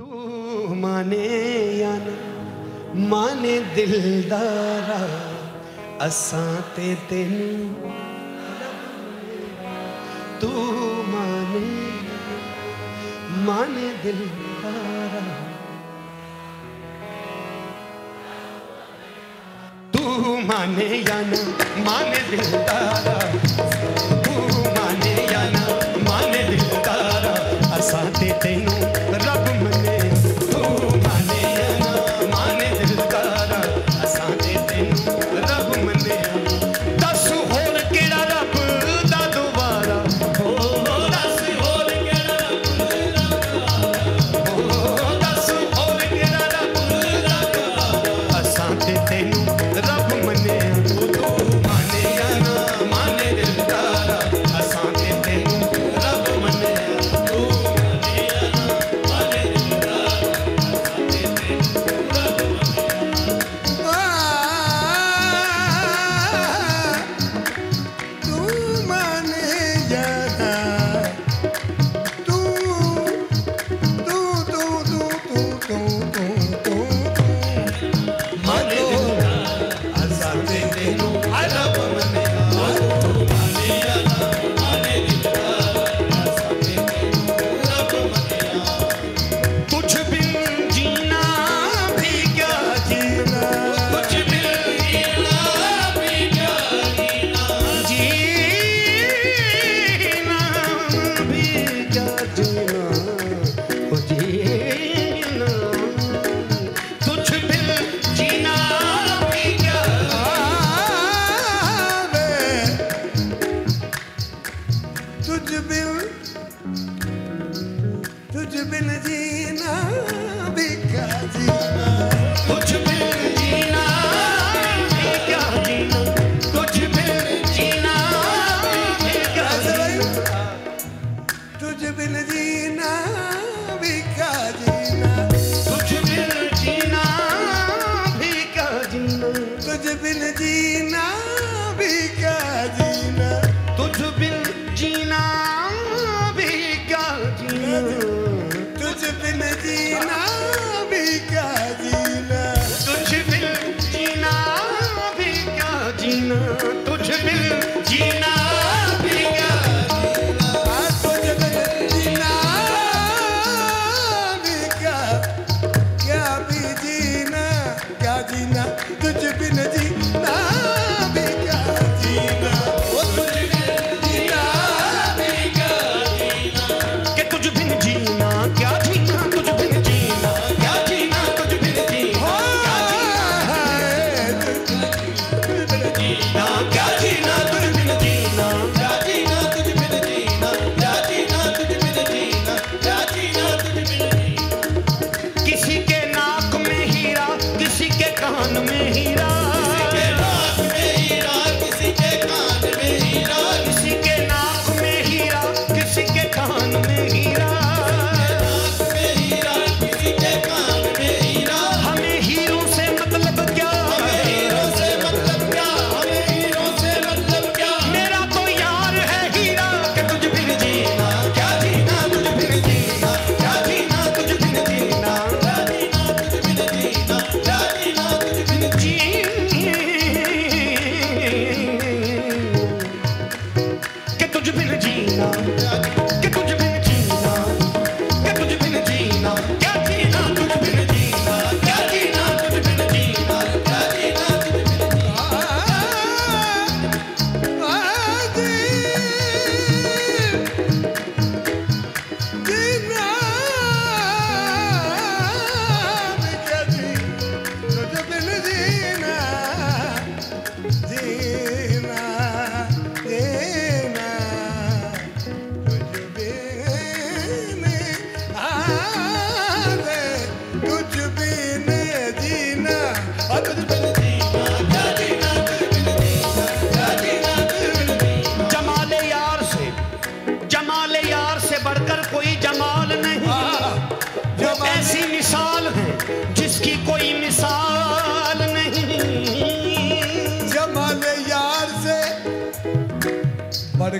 تو مانے یا نہ، مانے دلدارا، اساں تے تینوں تو مانے مانے دلدارا۔ تو مانے یا نہ، مانے دلدارا۔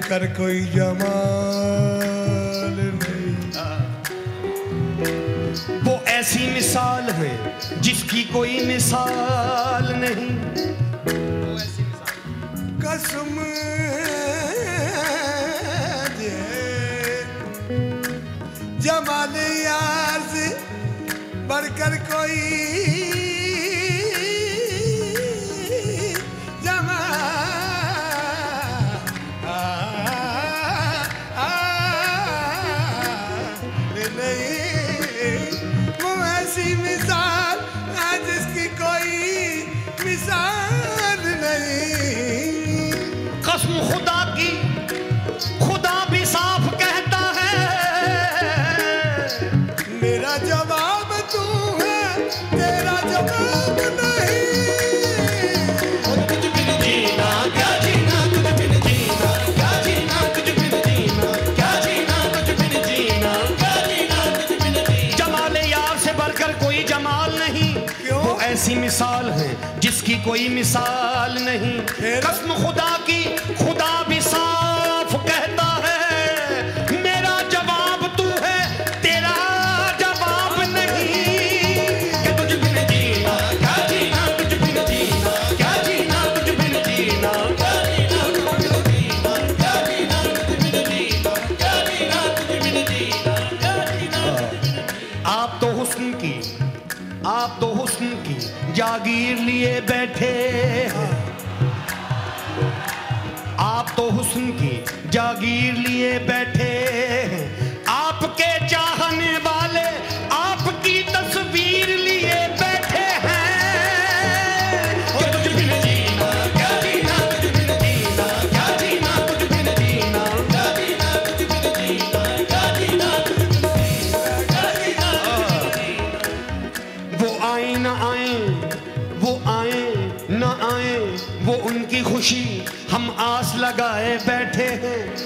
کر کوئی جمال نہیں۔ وہ ایسی مثال ہے جس کی کوئی مثال نہیں۔ قسم جمال یار سے بڑھ کر کوئی ایسی مثال ہے جس کی کوئی مثال نہیں۔ قسم خدا کی خدا جاگیر لیے بیٹھے۔ آپ تو حسن کی جاگیر لیے بیٹھے۔ کی خوشی ہم آس لگائے بیٹھے ہیں۔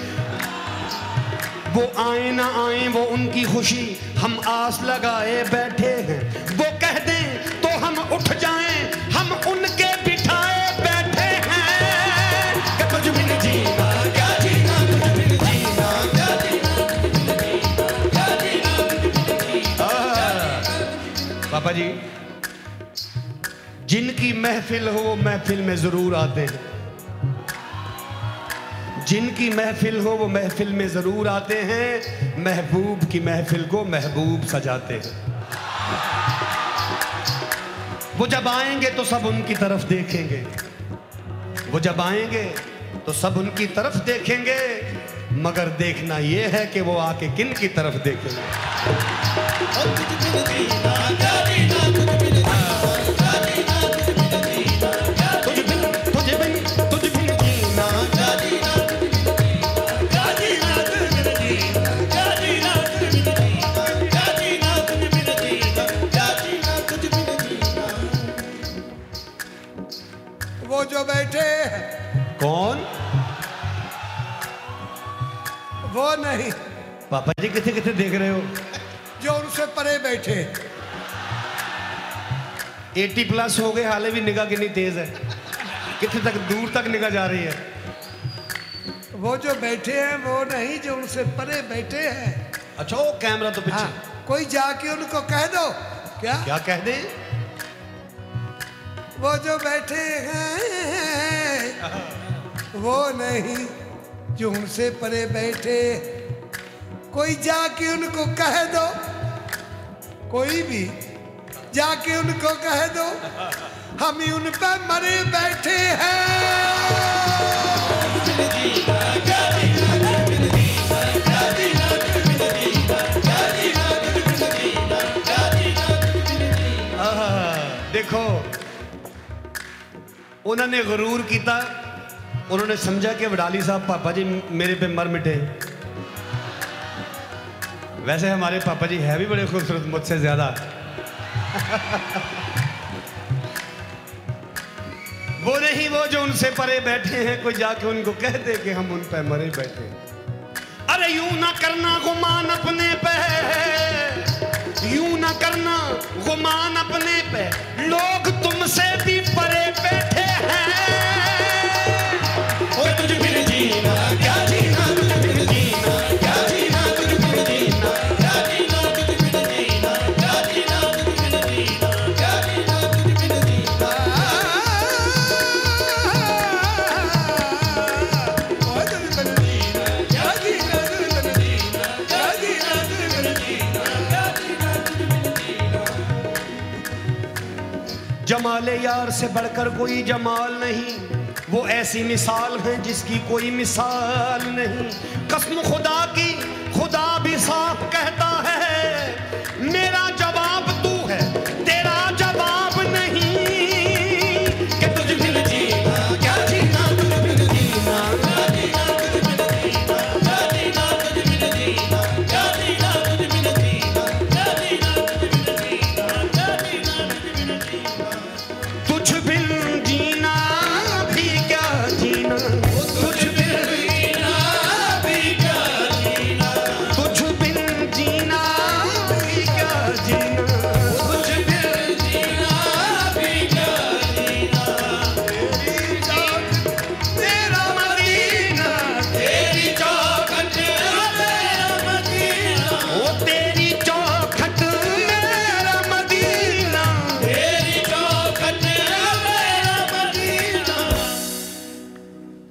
وہ آئیں نہ آئیں وہ ان کی خوشی ہم آس لگائے بیٹھے ہیں۔ وہ کہہ دیں تو ہم اٹھ جائیں، ہم ان کے بٹھائے بیٹھے ہیں۔ کہ تجھ جینا، کیا جینا تجھ جینا، کیا جینا کیا جینا پاپا جی۔ جن کی محفل ہو وہ محفل میں ضرور آتے ہیں۔ جن کی محفل ہو وہ محفل میں ضرور آتے ہیں، محبوب کی محفل کو محبوب سجاتے ہیں۔ وہ جب آئیں گے تو سب ان کی طرف دیکھیں گے۔ وہ جب آئیں گے تو سب ان کی طرف دیکھیں گے۔ مگر دیکھنا یہ ہے کہ وہ آ کے کن کی طرف دیکھیں گے؟ کتنے کتنے دیکھ رہے ہو۔ جو ان سے پرے بیٹھے۔ ایٹی پلس ہو گئے حالے بھی نگاہ کتنی تیز ہے۔ کتنے تک دور تک نگاہ جا رہی ہے۔ وہ جو بیٹھے ہیں وہ نہیں جو ان سے پرے بیٹھے ہیں۔ اچھا وہ کیمرہ تو ہاں پیچھے کوئی جا کے ان کو کہہ دو۔ کیا؟ کیا کہہ دیں وہ جو بیٹھے ہیں وہ نہیں جو ان سے پرے بیٹھے۔ کوئی جا کے ان کو کہہ دو۔ کوئی بھی جا کے ان کو کہہ دو۔ ہم ہی ان پہ مرے بیٹھے ہیں۔ دیکھو، انہوں نے غرور کیتا، انہوں نے سمجھا کہ وڈالی صاحب پاپا جی میرے پہ مر مٹے۔ ویسے ہمارے پاپا جی ہے بھی بڑے خوبصورت، مجھ سے زیادہ۔ وہ نہیں، وہ جو ان سے پرے بیٹھے ہیں، کوئی جا کے ان کو کہہ دے کہ ہم ان پہ مرے بیٹھے ارے یوں نہ کرنا گمان اپنے پہ۔ یوں نہ کرنا گمان اپنے پہ۔ لوگ تم سے بھی پرے بیٹھے ہیں۔ جمال یار سے بڑھ کر کوئی جمال نہیں۔ وہ ایسی مثال ہے جس کی کوئی مثال نہیں۔ قسم خدا کی، خدا بھی صاف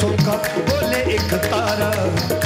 سو بولے ایک تارا۔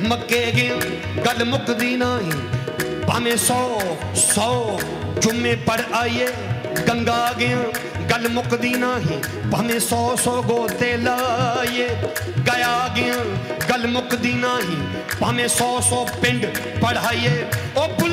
مکے گیا گل مکدی نائی پامے سو سو جمعے پر آئیے گنگا گیا گل مکدی نائی پامے سو سو گوتے لائیے، گیا گیا، گل مکدی نائی پامے سو سو پنڈ پڑھائیے اوپ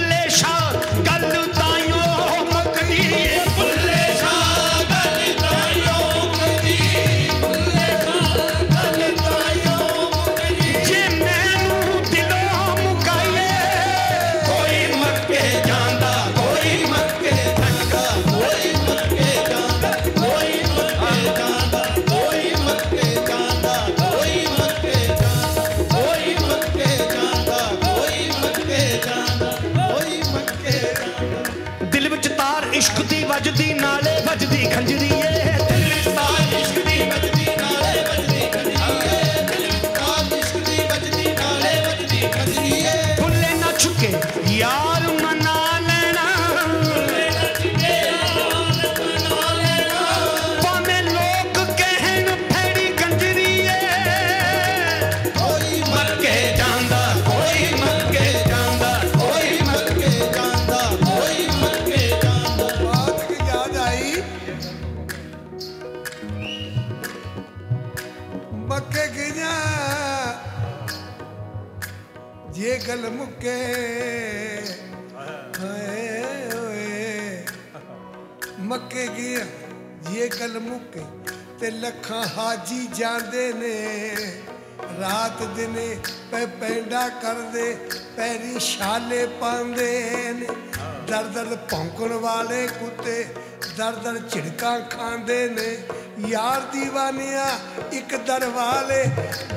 ਇਹ ਗਲ ਮੁੱਕੇ ਹਾਏ ਓਏ। ਮੱਕੇ ਗਿਆ ਇਹ ਗਲ ਮੁੱਕੇ ਤੇ ਲੱਖਾਂ ਹਾਜੀ ਜਾਂਦੇ ਨੇ। ਰਾਤ ਦਿਨੇ ਪੈ ਪੈਂਡਾ ਕਰਦੇ, ਪੈਰੀ ਛਾਲੇ ਪਾਉਂਦੇ ਨੇ। ਦਰ ਦਰ ਭੌਂਕਣ ਵਾਲੇ ਕੁੱਤੇ, ਦਰ ਦਰ ਝਿੜਕਾਂ ਖਾਂਦੇ ਨੇ। ਯਾਰ دیਵਾਨਿਆ ਇੱਕ ਦਰਵਾਲੇ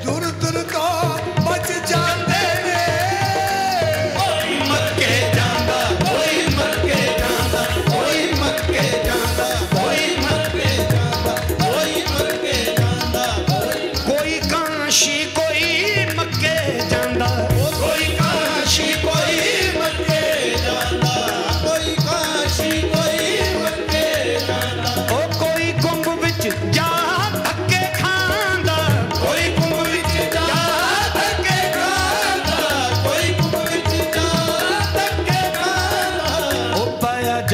ਦੁਰ ਦੁਰ ਤੋਂ ਬਚ ਜਾ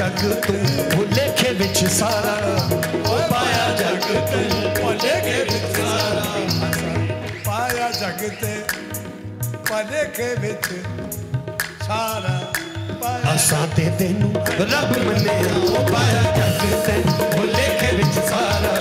ਜੱਗ ਤੂੰ ਭੁਲੇਖੇ ਵਿੱਚ ਸਾਰਾ। ਉਹ ਪਾਇਆ ਜੱਗ ਤੂੰ ਭੁਲੇਖੇ ਵਿੱਚ ਸਾਰਾ। ਪਾਇਆ ਜਗ ਤੇ ਭਲੇਖੇ ਵਿੱਚ ਸਾਰਾ। ਪਾਇਆ ਅਸਾਂ ਤੇ ਤੈਨੂੰ ਰੱਬ ਮੰਨਿਆ। ਉਹ ਪਾਇਆ ਜੱਗ ਤੈਨੂੰ ਭੁਲੇਖੇ ਵਿੱਚ ਸਾਰਾ।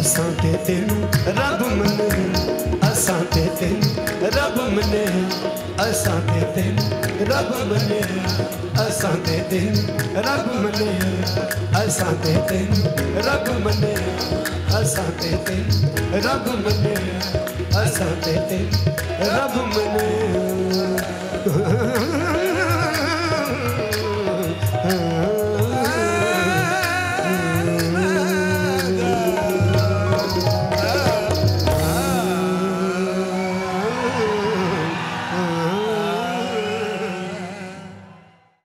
ਅਸਾਂ ਤੇ ਤੈਨੂੰ ਰੱਬ ਮੰਨਿਆ। ਅਸਾਂ ਤੇ ਤੈਨੂੰ ਰੱਬ ਮੰਨਿਆ। ਅਸਾਂ ਤੇ ਤੈਨੂੰ ਰੱਬ ਮੰਨਿਆ ਅਸਾਂ ਤੇ ਤੈਨੂੰ ਰੱਬ ਮੰਨਿਆ ਅਸਾਂ ਤੇ ਤੈਨੂੰ ਰੱਬ ਮੰਨਿਆ ਅਸਾਂ ਤੇ ਤੈਨੂੰ ਰੱਬ ਮੰਨਿਆ ਅਸਾਂ ਤੇ ਤੈਨੂੰ ਰੱਬ ਮੰਨਿਆ